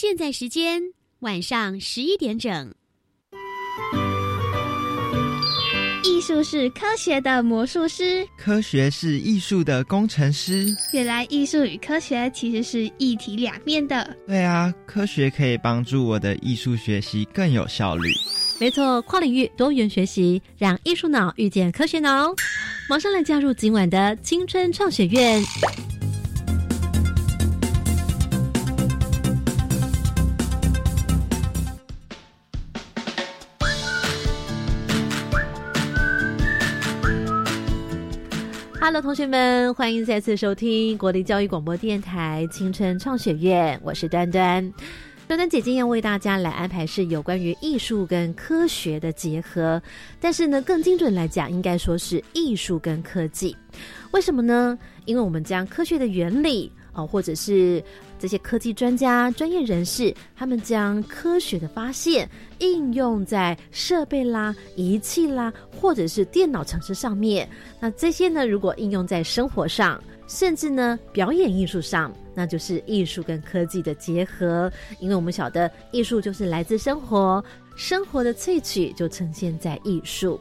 现在时间晚上十一点整。艺术是科学的魔术师，科学是艺术的工程师。原来艺术与科学其实是一体两面的。对啊，科学可以帮助我的艺术学习更有效率。没错，跨领域多元学习，让艺术脑遇见科学脑。马上来加入今晚的青春创学院。Hello，同学们，欢迎再次收听国立教育广播电台青春创学院，我是端端。端端姐姐要为大家来安排是有关于艺术跟科学的结合，但是呢，更精准来讲，应该说是艺术跟科技。为什么呢？因为我们将科学的原理啊，或者是这些科技专家、专业人士，他们将科学的发现应用在设备啦、仪器啦，或者是电脑程式上面。那这些呢，如果应用在生活上，甚至呢，表演艺术上。那就是艺术跟科技的结合，因为我们晓得艺术就是来自生活，生活的萃取就呈现在艺术。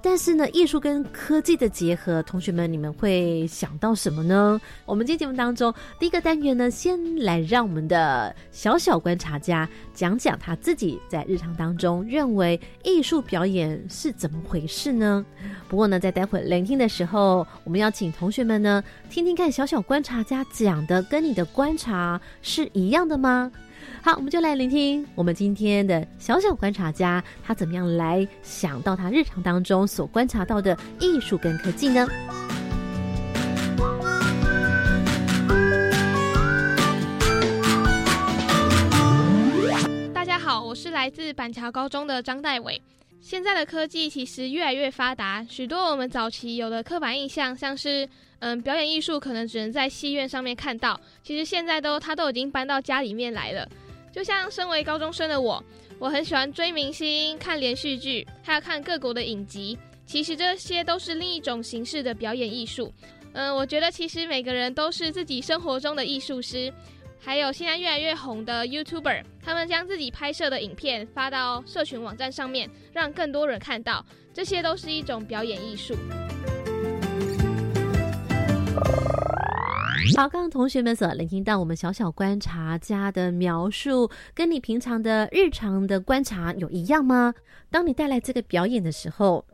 但是呢，艺术跟科技的结合，同学们你们会想到什么呢？我们今天节目当中第一个单元呢，先来让我们的小小观察家讲讲他自己在日常当中认为艺术表演是怎么回事呢？不过呢，在待会聆听的时候，我们要请同学们呢听听看小小观察家讲的跟你的观察是一样的吗？好，我们就来聆听我们今天的小小观察家，他怎么样来想到他日常当中所观察到的艺术跟科技呢？大家好，我是来自板桥高中的张代伟。现在的科技其实越来越发达，许多我们早期有的刻板印象，像是嗯表演艺术可能只能在戏院上面看到，其实现在都他都已经搬到家里面来了。就像身为高中生的我，我很喜欢追明星、看连续剧，还有看各国的影集。其实这些都是另一种形式的表演艺术。嗯，我觉得其实每个人都是自己生活中的艺术师。还有现在越来越红的 YouTuber，他们将自己拍摄的影片发到社群网站上面，让更多人看到。这些都是一种表演艺术。好，刚刚同学们所聆听到我们小小观察家的描述，跟你平常的日常的观察有一样吗？当你带来这个表演的时候，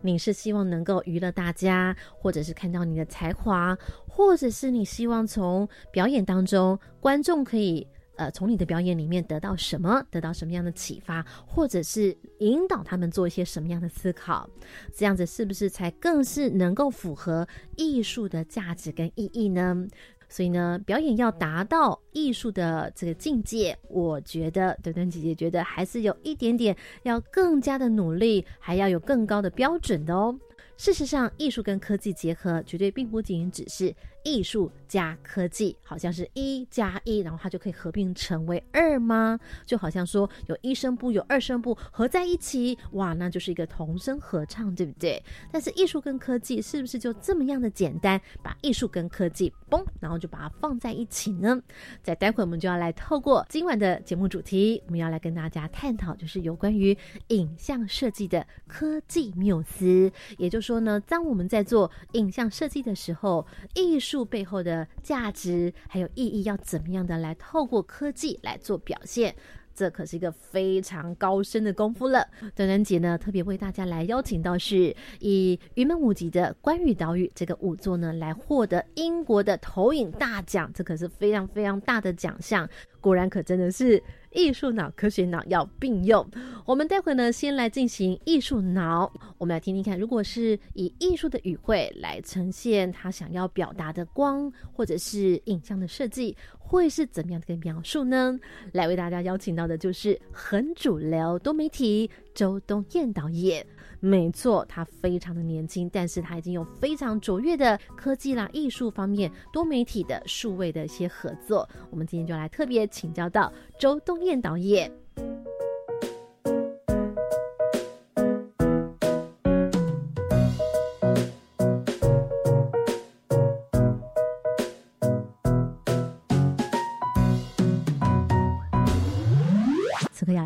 你是希望能够娱乐大家，或者是看到你的才华，或者是你希望从表演当中观众可以呃从你的表演里面得到什么，得到什么样的启发，或者是引导他们做一些什么样的思考？这样子是不是才更是能够符合艺术的价值跟意义呢？所以呢，表演要达到艺术的这个境界，我觉得墩墩姐姐觉得还是有一点点要更加的努力，还要有更高的标准的哦。事实上，艺术跟科技结合，绝对并不仅仅只是。艺术加科技，好像是一加一，然后它就可以合并成为二吗？就好像说有一声部有二声部合在一起，哇，那就是一个同声合唱，对不对？但是艺术跟科技是不是就这么样的简单？把艺术跟科技嘣，然后就把它放在一起呢？在待会我们就要来透过今晚的节目主题，我们要来跟大家探讨，就是有关于影像设计的科技缪斯。也就是说呢，当我们在做影像设计的时候，艺术术背后的价值还有意义，要怎么样的来透过科技来做表现？这可是一个非常高深的功夫了。端端姐呢，特别为大家来邀请到是以云门舞集的关羽岛屿这个舞作呢，来获得英国的投影大奖，这可是非常非常大的奖项。果然，可真的是。艺术脑、科学脑要并用。我们待会呢，先来进行艺术脑。我们来听听看，如果是以艺术的语汇来呈现他想要表达的光，或者是影像的设计，会是怎么样的一个描述呢？来为大家邀请到的就是很主流多媒体周东燕导演。没错，他非常的年轻，但是他已经有非常卓越的科技啦、艺术方面、多媒体的数位的一些合作。我们今天就来特别请教到周东燕导演。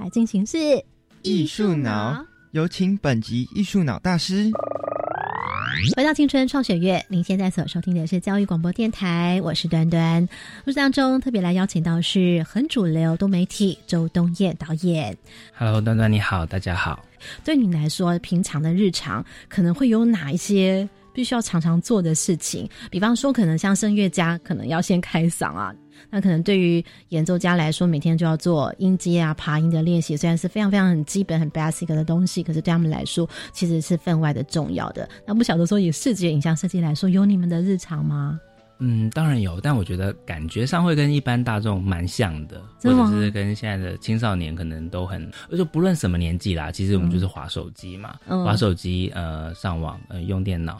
来进行是艺术脑，有请本集艺术脑大师。回到青春创学月，您现在所收听的是教育广播电台，我是端端。故事当中特别来邀请到是很主流多媒体周冬燕导演。Hello，端端你好，大家好。对你来说，平常的日常可能会有哪一些必须要常常做的事情？比方说，可能像声乐家，可能要先开嗓啊。那可能对于演奏家来说，每天就要做音阶啊、爬音的练习，虽然是非常非常很基本、很 basic 的东西，可是对他们来说，其实是分外的重要的。那不晓得说，以视觉影像设计来说，有你们的日常吗？嗯，当然有，但我觉得感觉上会跟一般大众蛮像的，或者是跟现在的青少年可能都很，就不论什么年纪啦，其实我们就是划手机嘛，嗯划手机，呃，上网，呃，用电脑。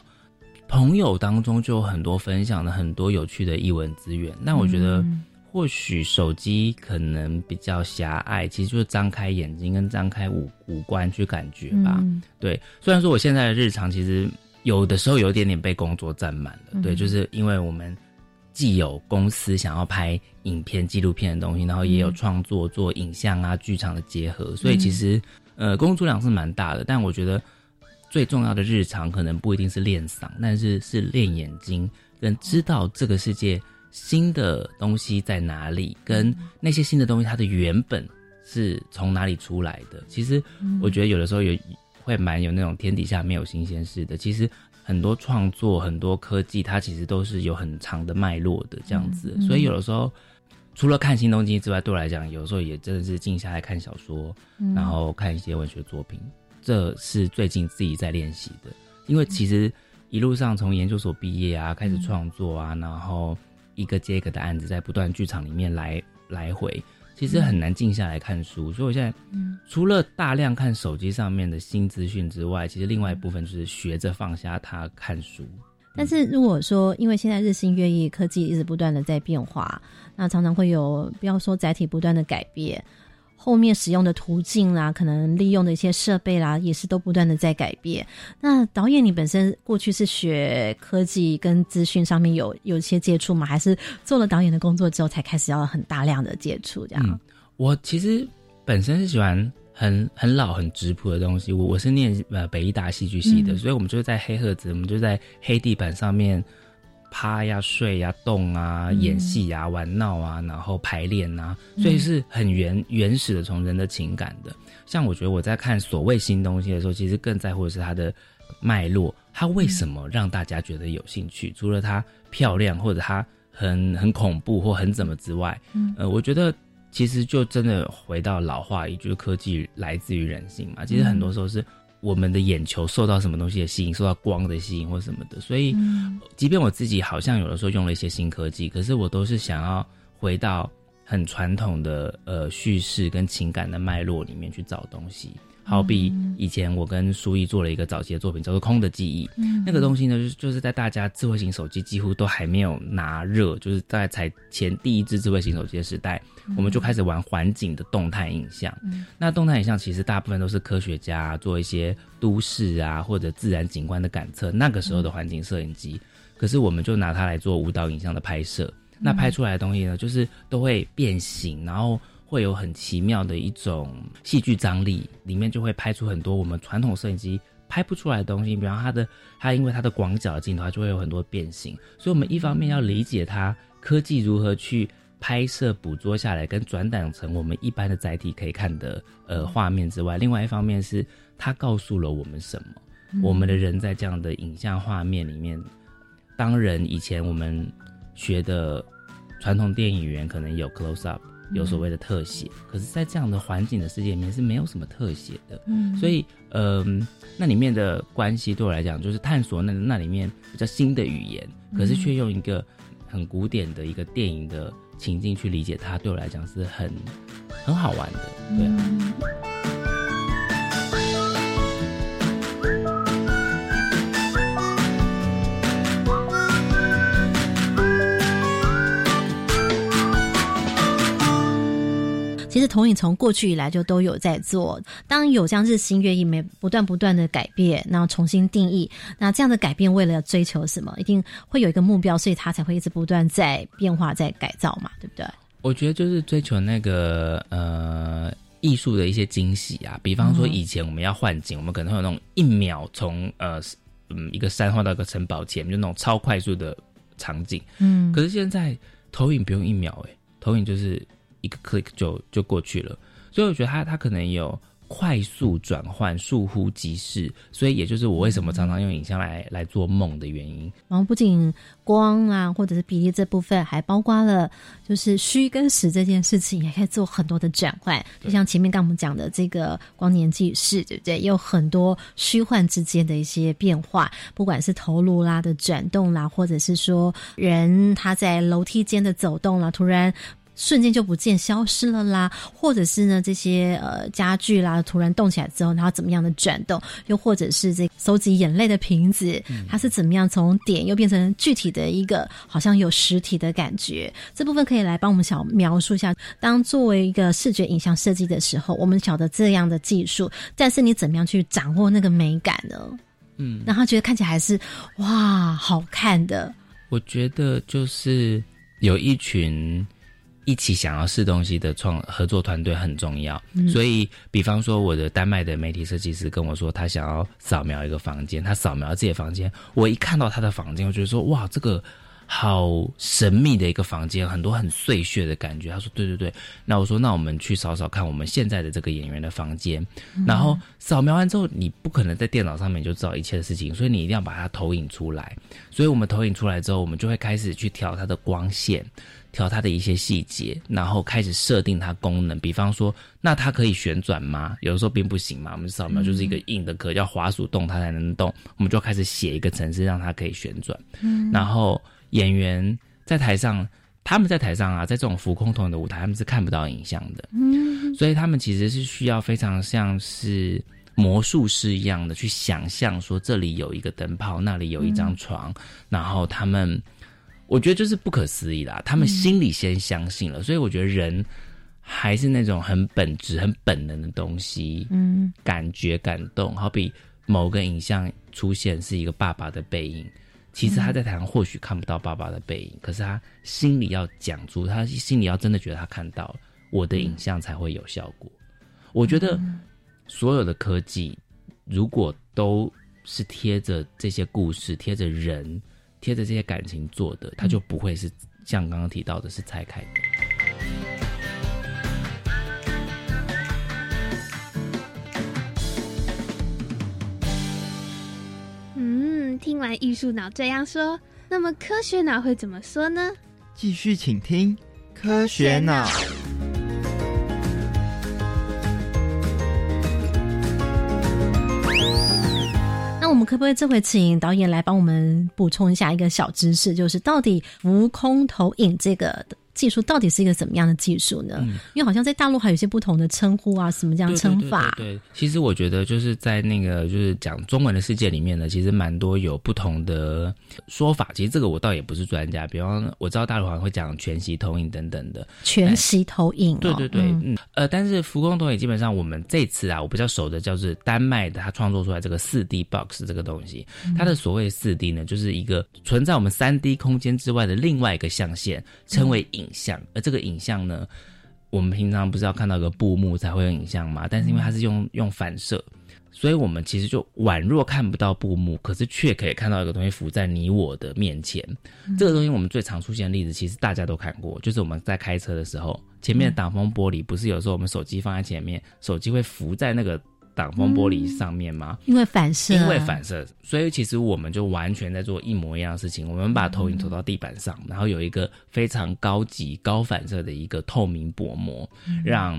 朋友当中就有很多分享了很多有趣的译文资源，那我觉得嗯或许手机可能比较狭隘，其实就是张开眼睛跟张开五五官去感觉吧。嗯对，虽然说我现在的日常其实有的时候有一点点被工作占满了，嗯对，就是因为我们既有公司想要拍影片、纪录片的东西，然后也有嗯创作做影像啊、剧场的结合，所以其实呃工作量是蛮大的。但我觉得最重要的日常可能不一定是练嗓，但是是练眼睛，跟知道这个世界新的东西在哪里，跟那些新的东西它的原本是从哪里出来的。其实我觉得有的时候有会蛮有那种天底下没有新鲜事的。其实很多创作、很多科技，它其实都是有很长的脉络的这样子。所以有的时候除了看新东西之外，对我来讲，有时候也真的是静下来看小说，然后看一些文学作品，这是最近自己在练习的。因为其实一路上从研究所毕业啊，开始创作啊，然后一个接一个的案子在不断剧场里面来来回，其实很难静下来看书。所以我现在除了大量看手机上面的新资讯之外，其实另外一部分就是学着放下它看书。但是如果说，因为现在日新月异，科技一直不断的在变化，那常常会有不要说载体不断的改变，后面使用的途径啦，可能利用的一些设备啦，也是都不断的在改变。那导演，你本身过去是学科技跟资讯上面有有一些接触吗？还是做了导演的工作之后才开始要很大量的接触这样？嗯，我其实本身是喜欢很很老很质朴的东西。我我是念呃北艺大戏剧系的，嗯所以我们就是在黑盒子，我们就在黑地板上面趴呀、睡呀、动啊、嗯演戏呀、玩闹啊，然后排练啊，所以是很原原始的从人的情感的。像我觉得我在看所谓新东西的时候，其实更在乎的是它的脉络，它为什么让大家觉得有兴趣？除了它漂亮或者它很很恐怖或很怎么之外，嗯呃，我觉得其实就真的回到老话一句，就是科技来自于人性嘛。其实很多时候是我们的眼球受到什么东西的吸引，受到光的吸引或什么的。所以，嗯即便我自己好像有的时候用了一些新科技，可是我都是想要回到很传统的呃叙事跟情感的脉络里面去找东西。好比以前我跟舒毅做了一个早期的作品，叫做《空的记忆》。那个东西呢，就是就是在大家智慧型手机几乎都还没有拿热，就是大概才前第一支智慧型手机的时代，我们就开始玩环境的动态影像。那动态影像其实大部分都是科学家做一些都市啊或者自然景观的感测，那个时候的环境摄影机。可是我们就拿它来做舞蹈影像的拍摄，那拍出来的东西呢，就是都会变形，然后。会有很奇妙的一种戏剧张力，里面就会拍出很多我们传统摄影机拍不出来的东西。比方它的，它因为它的广角的镜头，它就会有很多变形。所以，我们一方面要理解它科技如何去拍摄、捕捉下来，跟转档成我们一般的载体可以看的呃画面之外，另外一方面是它告诉了我们什么。我们的人在这样的影像画面里面，当人以前我们学的传统电影语可能有 close up。有所谓的特写，可是，在这样的环境的世界里面是没有什么特写的，嗯。所以，嗯、那里面的关系对我来讲，就是探索那那里面比较新的语言，可是却用一个很古典的一个电影的情境去理解它，对我来讲是很很好玩的，对啊。其实投影从过去以来就都有在做，当有这样日新月异、没不断不断的改变，然后重新定义，那这样的改变为了追求什么，一定会有一个目标，所以它才会一直不断在变化、在改造嘛，对不对？我觉得就是追求那个呃。艺术的一些惊喜啊，比方说嗯以前我们要换景，我们可能会有那种一秒从呃嗯一个山换到一个城堡前，就那种超快速的场景。嗯可是现在投影不用一秒、欸，投影就是一个 click 就就过去了，所以我觉得它它可能有快速转换，倏忽即逝，所以也就是我为什么常常用影像来来做梦的原因。然后不仅光啊，或者是比例这部分，还包括了就是虚跟实这件事情，也可以做很多的转换。就像前面刚我们讲的这个光年纪事，对不对？也有很多虚幻之间的一些变化，不管是头颅啦的转动啦，或者是说人他在楼梯间的走动啦，突然。瞬间就不见消失了啦，或者是呢这些呃家具啦突然动起来之后，然后怎么样的转动，又或者是这收集眼泪的瓶子，它是怎么样从点又变成具体的一个好像有实体的感觉？这部分可以来帮我们小描述一下。当作为一个视觉影像设计的时候，我们晓得这样的技术，但是你怎么样去掌握那个美感呢？嗯，让他觉得看起来还是哇好看的。我觉得就是有一群一起想要试东西的创合作团队很重要。所以，比方说我的丹麦的媒体设计师跟我说，他想要扫描一个房间，他扫描自己的房间，我一看到他的房间，我觉得说哇，这个。好神秘的一个房间，很多很碎屑的感觉。他说：“对对对。”那我说：“那我们去扫扫看我们现在的这个演员的房间。然后扫描完之后，你不可能在电脑上面就知道一切的事情，所以你一定要把它投影出来。所以我们投影出来之后，我们就会开始去调它的光线，调它的一些细节，然后开始设定它功能。比方说，那它可以旋转吗？有的时候并不行嘛。我们扫描就是一个硬的壳，要滑鼠动它才能动。我们就开始写一个程式，让它可以旋转。然后演员在台上，他们在台上啊，在这种浮空投影的舞台，他们是看不到影像的。嗯，所以他们其实是需要非常像是。魔术师一样的去想象，说这里有一个灯泡，那里有一张床，然后他们，我觉得就是不可思议啦。他们心里先相信了，所以我觉得人还是那种很本质、很本能的东西，嗯，感觉、感动。好比某个影像出现是一个爸爸的背影，其实他在台上或许看不到爸爸的背影，可是他心里要讲出，他心里要真的觉得他看到了，我的影像才会有效果。我觉得所有的科技，如果都是贴着这些故事、贴着人、贴着这些感情做的，它就不会是像刚刚提到的是拆开的。听完艺术脑这样说，那么科学脑会怎么说呢？继续请听科学脑。那我们可不可以这回请导演来帮我们补充一下一个小知识，就是到底浮空投影这个技术到底是一个怎么样的技术呢？因为好像在大陆还有一些不同的称呼啊，什么这样称法？对对对对，其实我觉得就是在那个就是讲中文的世界里面呢，其实蛮多有不同的说法。其实这个我倒也不是专家，比方我知道大陆好像会讲全息投影等等的。全息投影、哦，对对对，嗯嗯呃，但是浮空投影基本上我们这次啊，我比较熟的叫是丹麦的，他创作出来这个四 D box 这个东西，它的所谓四 D 呢，就是一个存在我们三 D 空间之外的另外一个象限，称为影像。而这个影像呢，我们平常不是要看到一个布幕才会有影像嘛？但是因为它是用用反射，所以我们其实就宛若看不到布幕，可是却可以看到一个东西浮在你我的面前。这个东西我们最常出现的例子，其实大家都看过，就是我们在开车的时候，前面的挡风玻璃不是有时候我们手机放在前面，手机会浮在那个挡风玻璃上面吗？因为反射，因为反射，所以其实我们就完全在做一模一样的事情。我们把投影投到地板上，然后有一个非常高级、高反射的一个透明薄膜，让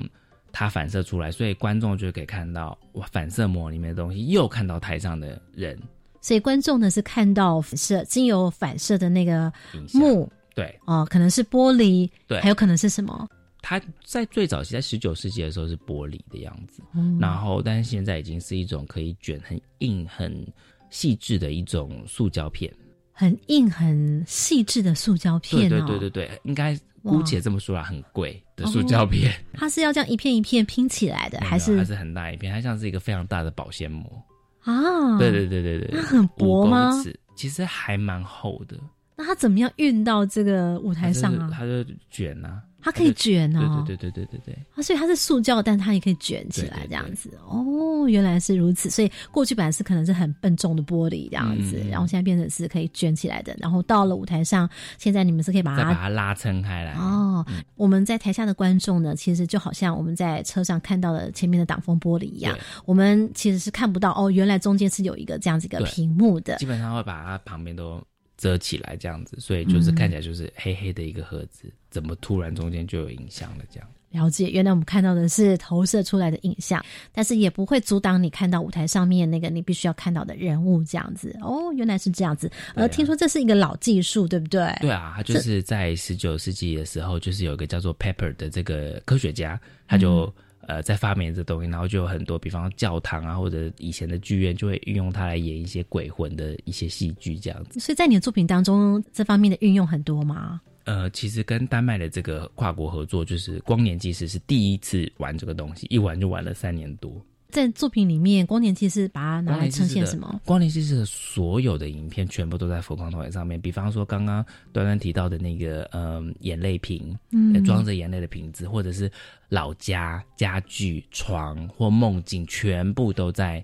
它反射出来，所以观众就可以看到哇，反射膜里面的东西，又看到台上的人所以观众呢是看到反射，经由反射的那个。幕对，哦、可能是玻璃，对还有可能是什么？它在最早期，在十九世纪的时候是玻璃的样子，嗯然后但是现在已经是一种可以卷、很硬、很细致的一种塑胶片。很硬、很细致的塑胶片对哦，对对对对，应该姑且这么说啦，很贵的塑胶片，它是要这样一片一片拼起来的，还是还是很大一片，它像是一个非常大的保鲜膜。啊？对对对对对，那很薄吗其实还蛮厚的，那他怎么样运到这个舞台上啊？它就卷啊，它可以卷哦，对对对对对对对。啊，所以它是塑胶，但它也可以卷起来这样子。哦，原来是如此。所以过去本来是可能是很笨重的玻璃这样子，然后现在变成是可以卷起来的。然后到了舞台上，现在你们是可以把它把它拉撑开来。哦，我们在台下的观众呢，其实就好像我们在车上看到的前面的挡风玻璃一样，我们其实是看不到哦，原来中间是有一个这样子一个屏幕的。基本上会把它旁边都。遮起来这样子，所以就是看起来就是黑黑的一个盒子，怎么突然中间就有影像了？这样了解，原来我们看到的是投射出来的影像，但是也不会阻挡你看到舞台上面那个你必须要看到的人物这样子。哦，原来是这样子。而听说这是一个老技术，对不对？对啊，他就是在十九世纪的时候，就是有一个叫做 Pepper 的这个科学家，他就。呃，在发明这东西，然后就有很多，比方说教堂啊，或者以前的剧院，就会运用它来演一些鬼魂的一些戏剧，这样子。所以在你的作品当中，这方面的运用很多吗？呃，其实跟丹麦的这个跨国合作，就是光年纪实是第一次玩这个东西，一玩就玩了三年多。在作品里面，光年纪是把它拿来呈现什么？光年纪实的所有的影片全部都在浮光投影上面。比方说，刚刚端端提到的那个，嗯，眼泪瓶，嗯，装着眼泪的瓶子，或者是老家家具、床或梦境，全部都在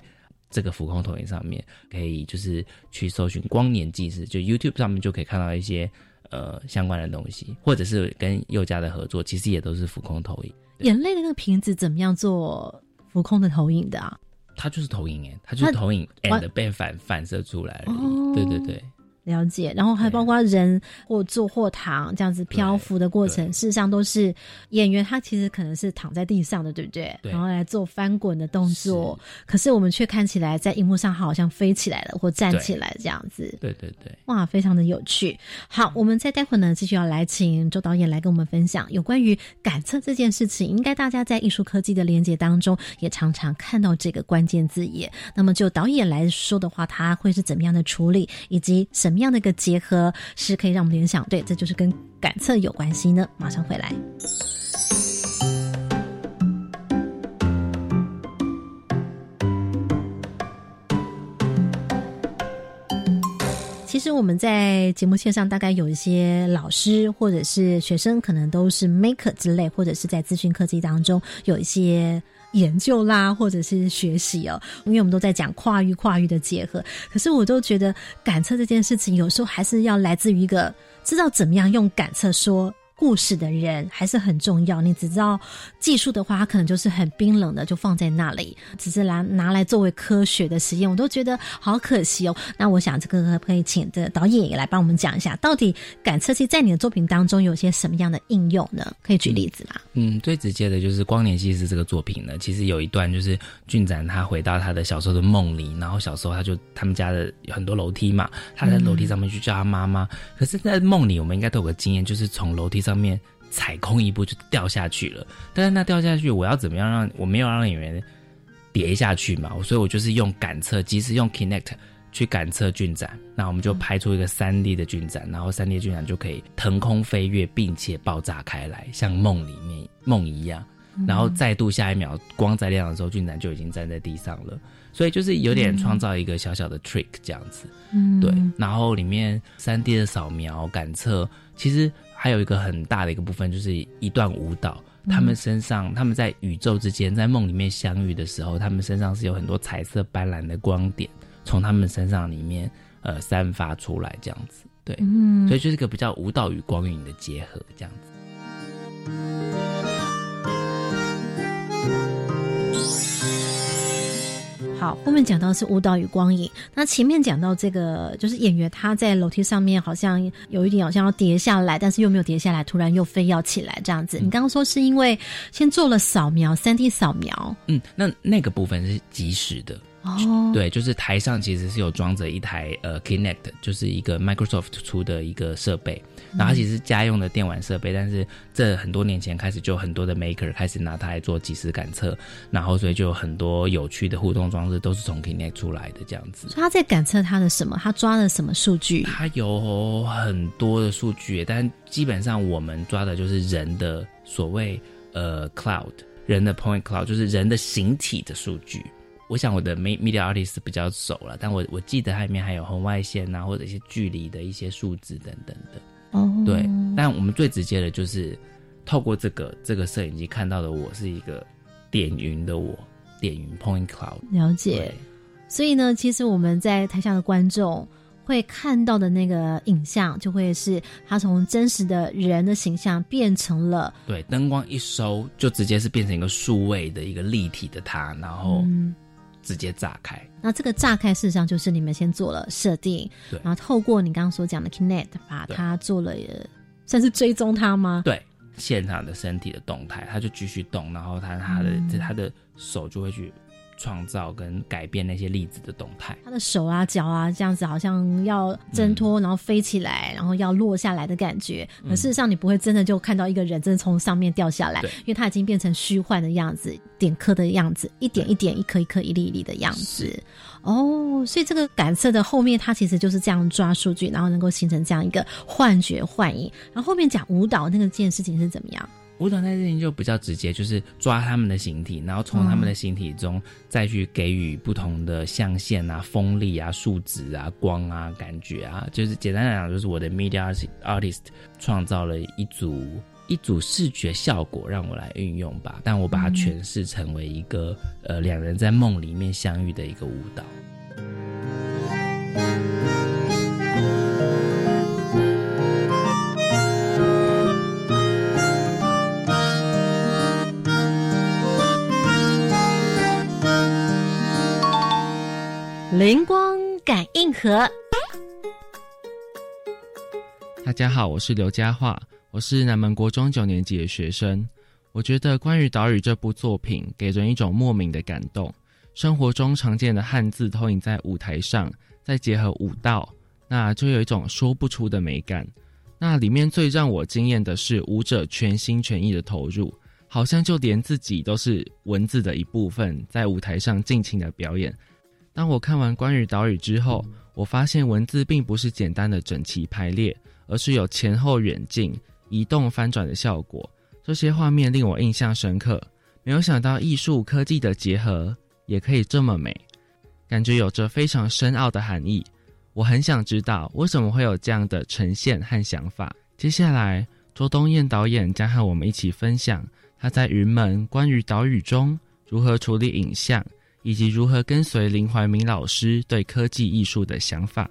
这个浮空投影上面。可以就是去搜寻光年纪事，就 YouTube 上面就可以看到一些呃相关的东西，或者是跟佑家的合作，其实也都是浮空投影。眼泪的那个瓶子怎么样做？浮空的投影的啊，它就是投影哎，它就是投影，and 被反反射出来了，对对对。了解，然后还包括人或坐或躺这样子漂浮的过程，事实上都是演员他其实可能是躺在地上的，对不对？然后来做翻滚的动作，可是我们却看起来在荧幕上好像飞起来了或站起来这样子。对对对，哇，非常的有趣。好，我们再待会呢继续要来请周导演来跟我们分享有关于感测这件事情。应该大家在艺术科技的连接当中也常常看到这个关键字眼。那么就导演来说的话，他会是怎么样的处理，以及么样的一个结合是可以让我们联想？对，这就是跟感测有关系呢。马上回来。其实我们在节目线上大概有一些老师或者是学生，可能都是 maker 之类，或者是在资讯科技当中有一些。研究啦，或者是学习哦，因为我们都在讲跨域跨域的结合，可是我都觉得感测这件事情，有时候还是要来自于一个知道怎么样用感测说。故事的人还是很重要。你只知道技术的话，它可能就是很冰冷的，就放在那里，只是拿拿来作为科学的实验，我都觉得好可惜哦。那我想这个可不可以请的导演也来帮我们讲一下，到底感测器在你的作品当中有些什么样的应用呢？可以举例子吗？嗯，最直接的就是《光年西施》这个作品呢，其实有一段就是俊展他回到他的小时候的梦里，然后小时候他就他们家的很多楼梯嘛，他在楼梯上面去叫他妈妈，可是，在梦里我们应该都有个经验，就是从楼梯上。面踩空一步就掉下去了，但是那掉下去，我要怎么样让我没有让演员跌下去嘛？所以我就是用感测，即使用 Kinect 去感测俊展，那我们就拍出一个三 D 的俊展，然后三 D 俊展就可以腾空飞跃，并且爆炸开来，像梦里面梦一样。然后再度下一秒光在亮的时候，俊展就已经站在地上了。所以就是有点创造一个小小的 trick 这样子，嗯，对。然后里面三 D 的扫描感测，其实。还有一个很大的一个部分，就是一段舞蹈。他们身上，他们在宇宙之间，在梦里面相遇的时候，他们身上是有很多彩色斑斓的光点，从他们身上里面呃散发出来，这样子。对，嗯，所以就是一个比较舞蹈与光影的结合，这样子。好，后面讲到是舞蹈与光影。那前面讲到这个，就是演员他在楼梯上面好像有一点好像要跌下来，但是又没有跌下来，突然又非要起来这样子。你刚刚说是因为先做了扫描，三 D 扫描。嗯，那那个部分是及时的。哦，对，就是台上其实是有装着一台呃 Kinect，就是一个 Microsoft 出的一个设备，然后其实家用的电玩设备，但是这很多年前开始就很多的 Maker 开始拿它来做即时感测，然后所以就有很多有趣的互动装置都是从 Kinect 出来的这样子。他在感测他的什么？他抓了什么数据？他有很多的数据，但基本上我们抓的就是人的所谓呃 Cloud，人的 Point Cloud，就是人的形体的数据。我想我的 media artist 比较熟了，但我我记得它里面还有红外线啊，或者一些距离的一些数字等等的。哦，对，但我们最直接的就是透过这个这个摄影机看到的我是一个点云的我，点云 point cloud。了解。所以呢，其实我们在台下的观众会看到的那个影像，就会是他从真实的人的形象变成了对灯光一收，就直接是变成一个数位的一个立体的他，然后直接炸开。那这个炸开，事实上就是你们先做了设定，对，然后透过你刚刚所讲的 Kinect，把它做了，算是追踪它吗？对，现场的身体的动态，它就继续动，然后它它的他的手就会去。创造跟改变那些粒子的动态，他的手啊、脚啊这样子，好像要挣脱，然后飞起来，然后要落下来的感觉。可事实上，你不会真的就看到一个人真的从上面掉下来，因为他已经变成虚幻的样子，点颗的样子，一点一点、一颗一颗、一粒一粒的样子。哦，所以这个感测的后面，它其实就是这样抓数据，然后能够形成这样一个幻觉、幻影。然后后面讲舞蹈那个件事情是怎么样？舞蹈那事情就比较直接，就是抓他们的形体，然后从他们的形体中再去给予不同的象限啊、锋利啊、数值啊、光啊、感觉啊，就是简单来讲，就是我的 media artist 创造了一组一组视觉效果让我来运用吧，但我把它诠释成为一个呃两人在梦里面相遇的一个舞蹈。灵光感应盒，大家好，我是刘佳桦，我是南门国中九年级的学生。我觉得关于岛屿这部作品给人一种莫名的感动。生活中常见的汉字投影在舞台上，再结合舞蹈，那就有一种说不出的美感。那里面最让我惊艳的是舞者全心全意的投入，好像就连自己都是文字的一部分，在舞台上尽情的表演。当我看完关于岛屿之后，我发现文字并不是简单的整齐排列，而是有前后远近、移动翻转的效果。这些画面令我印象深刻。没有想到艺术科技的结合也可以这么美，感觉有着非常深奥的含义。我很想知道为什么会有这样的呈现和想法。接下来，周冬燕导演将和我们一起分享他在云门关于岛屿中如何处理影像。以及如何跟随林怀民老师对科技艺术的想法。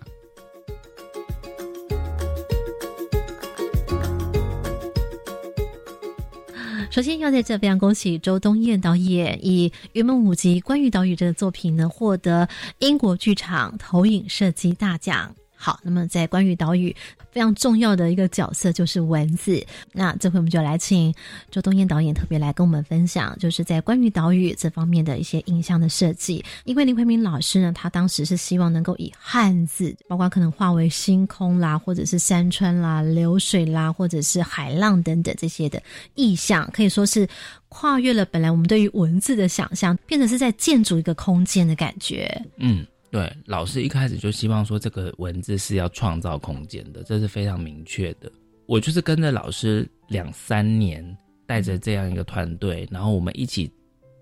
首先要在这非常恭喜周冬燕导演以《圆梦五集》关于岛屿这个作品呢，获得英国剧场投影设计大奖。好，那么在关于岛屿非常重要的一个角色就是文字。那这回我们就来请周东燕导演特别来跟我们分享，就是在关于岛屿这方面的一些影像的设计。因为林慧明老师呢，他当时是希望能够以汉字，包括可能化为星空啦，或者是山川啦、流水啦，或者是海浪等等这些的意象，可以说是跨越了本来我们对于文字的想象，变成是在建筑一个空间的感觉。嗯。对，老师一开始就希望说这个文字是要创造空间的，这是非常明确的。我就是跟着老师两三年，带着这样一个团队，然后我们一起，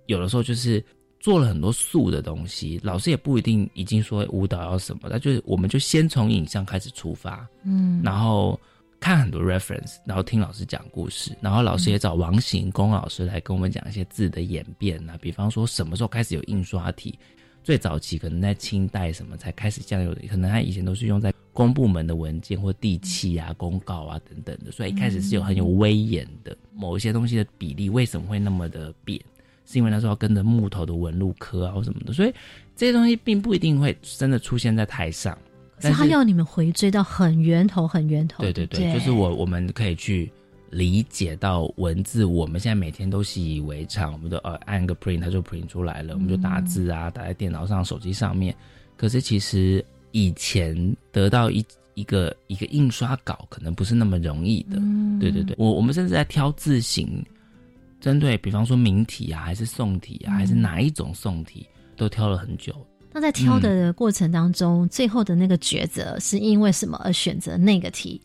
有的时候就是做了很多素的东西。老师也不一定已经说舞蹈要什么，那就是我们就先从影像开始出发，嗯，然后看很多 reference，然后听老师讲故事，然后老师也找王行公老师来跟我们讲一些字的演变啊，比方说什么时候开始有印刷体。最早期可能在清代什么才开始这样有的，可能他以前都是用在公部门的文件或地契啊、公告啊等等的，所以一开始是有很有威严的。某一些东西的比例为什么会那么的扁？是因为那时候跟着木头的纹路刻啊或什么的，所以这些东西并不一定会真的出现在台上。是他要你们回追到很源头、很源头。对对对，就是我我们可以去。理解到文字，我们现在每天都习以为常，我们都呃按个 print，它就 print 出来了，我们就打字啊，打在电脑上、手机上面。可是其实以前得到一一个一个印刷稿，可能不是那么容易的。对对对，我我们甚至在挑字型，针对比方说明体啊，还是宋体啊，还是哪一种宋体，都挑了很久。那在挑的过程当中，最后的那个抉择是因为什么而选择那个题？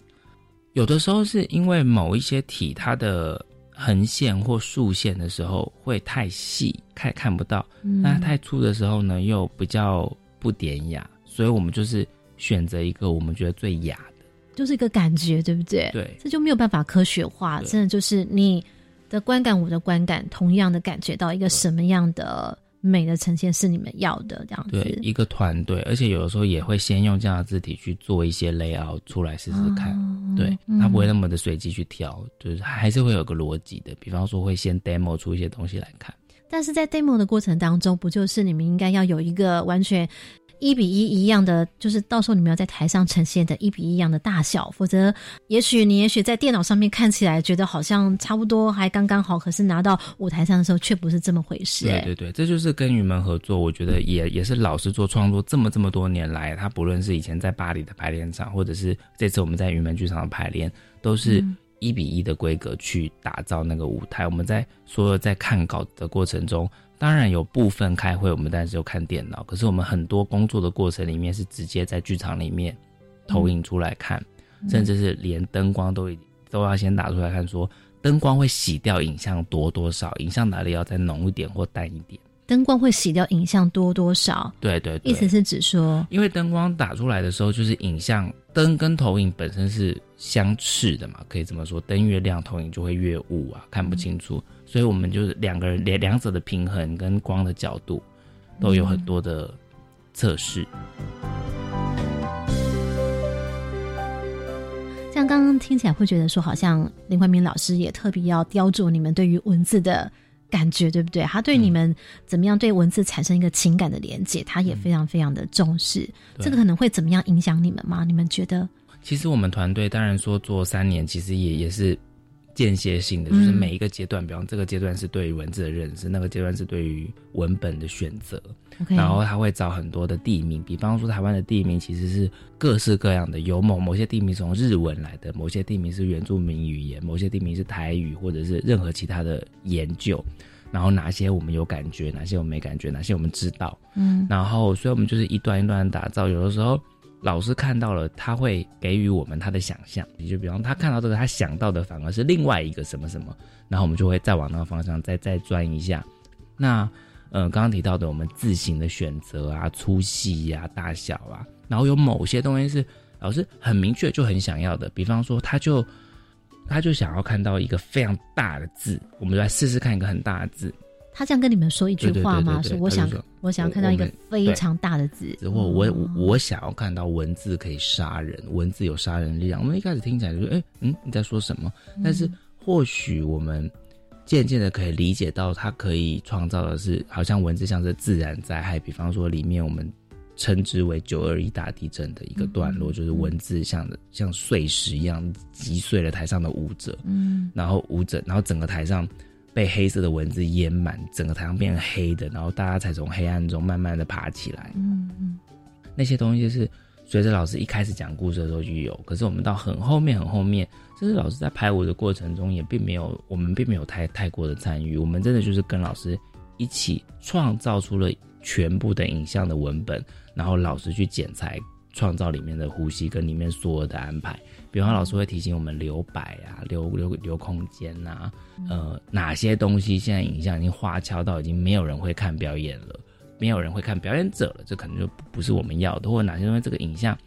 有的时候是因为某一些体它的横线或竖线的时候会太细，看看不到；嗯那太粗的时候呢，又比较不典雅。所以我们就是选择一个我们觉得最雅的。就是一个感觉，对不对？对这就没有办法科学化，真的就是你的观感，我的观感，同样的感觉到一个什么样的美的呈现是你们要的这样子。对，一个团队，而且有的时候也会先用这样的字体去做一些 layout 出来试试看。哦对，嗯它不会那么的随机去挑，就是还是会有个逻辑的。比方说，会先 demo 出一些东西来看。但是在 demo 的过程当中，不就是你们应该要有一个完全一比一一样的，就是到时候你们要在台上呈现的一比一一样的大小，否则也许你也许在电脑上面看起来觉得好像差不多还刚刚好，可是拿到舞台上的时候却不是这么回事、哎对对对，这就是跟云门合作，我觉得也也是老师做创作这么这么多年来，他不论是以前在巴黎的排练场，或者是这次我们在云门剧场的排练，都是一比一的规格去打造那个舞台。我们在所有在看稿的过程中，当然有部分开会，我们当然是有看电脑，可是我们很多工作的过程里面是直接在剧场里面投影出来看，甚至是连灯光都已都要先打出来看说。灯光会洗掉影像多多少，影像哪里要再浓一点或淡一点。灯光会洗掉影像多多少？对对对，意思是指说，因为灯光打出来的时候，就是影像灯跟投影本身是相斥的嘛，可以这么说，灯越亮，投影就会越雾啊，看不清楚。所以我们就是两个人两两者的平衡跟光的角度都有很多的测试。这样刚刚听起来会觉得说，好像林怀民老师也特别要雕琢你们对于文字的感觉，对不对？他对你们怎么样对文字产生一个情感的连接，他也非常非常的重视。对这个可能会怎么样影响你们吗？你们觉得？其实我们团队当然说做三年，其实也也是间歇性的，嗯就是每一个阶段，比方这个阶段是对于文字的认识，那个阶段是对于文本的选择。然后他会找很多的地名，比方说台湾的地名其实是各式各样的，有某某些地名是从日文来的，某些地名是原住民语言，某些地名是台语，或者是任何其他的研究。然后哪些我们有感觉，哪些我们没感觉，哪些我们知道。嗯然后所以我们就是一段一段地打造。有的时候老师看到了，他会给予我们他的想象，你就比方他看到这个，他想到的反而是另外一个什么什么，然后我们就会再往那个方向再再钻一下。那呃，刚刚提到的我们字形的选择啊、粗细呀、大小啊，然后有某些东西是老师很明确就很想要的，比方说他就他就想要看到一个非常大的字，我们就来试试看一个很大的字，他这样跟你们说一句话吗？对对对对对说我想我想要看到一个非常大的字，或我哦我我想要看到文字可以杀人，文字有杀人力量。我们一开始听起来就说，哎、嗯，你在说什么？但是或许我们渐渐的可以理解到，它可以创造的是，好像文字像是自然灾害，比方说里面我们称之为九二一大地震的一个段落，就是文字像像碎石一样击碎了台上的舞者，嗯然后舞者，然后整个台上被黑色的文字淹满，整个台上变黑的，然后大家才从黑暗中慢慢的爬起来。嗯嗯那些东西是随着老师一开始讲故事的时候就有，可是我们到很后面很后面，甚至老师在排舞的过程中也并没有，我们并没有太太过的参与，我们真的就是跟老师一起创造出了全部的影像的文本，然后老师去剪裁。创造里面的呼吸跟里面所有的安排，比方老师会提醒我们留白啊，留留留空间呐、呃，哪些东西现在影像已经花俏到已经没有人会看表演了，没有人会看表演者了，这可能就不是我们要的，或者哪些东西这个影像，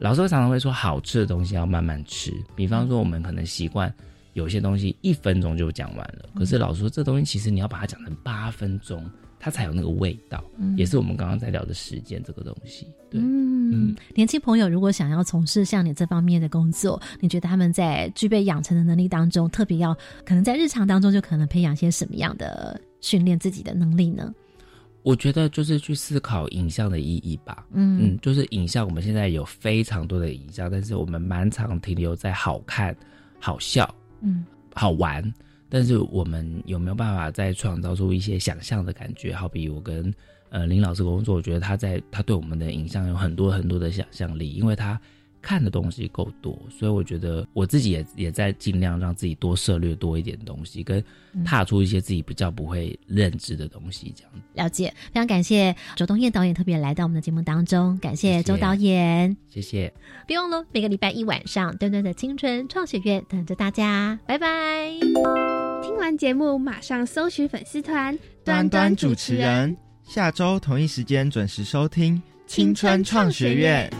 老师会常常会说好吃的东西要慢慢吃，比方说我们可能习惯有些东西一分钟就讲完了，可是老师说这东西其实你要把它讲成八分钟，它才有那个味道，也是我们刚刚在聊的时间这个东西，对。嗯，年轻朋友如果想要从事像你这方面的工作，你觉得他们在具备养成的能力当中，特别要可能在日常当中就可能培养些什么样的训练自己的能力呢？我觉得就是去思考影像的意义吧。嗯嗯，就是影像，我们现在有非常多的影像，但是我们蛮常停留在好看、好笑、嗯好玩，但是我们有没有办法再创造出一些想象的感觉？好比我跟呃林老师工作，我觉得他在他对我们的影像有很多很多的想象力，因为他看的东西够多，所以我觉得我自己也也在尽量让自己多涉略多一点东西，跟踏出一些自己比较不会认知的东西，这样。了解，非常感谢周东燕导演特别来到我们的节目当中，感谢周导演。谢谢。别忘了每个礼拜一晚上，端端的青春创学院等着大家，拜拜。听完节目马上搜寻粉丝团端端主持人，下周同一时间准时收听青春创学院。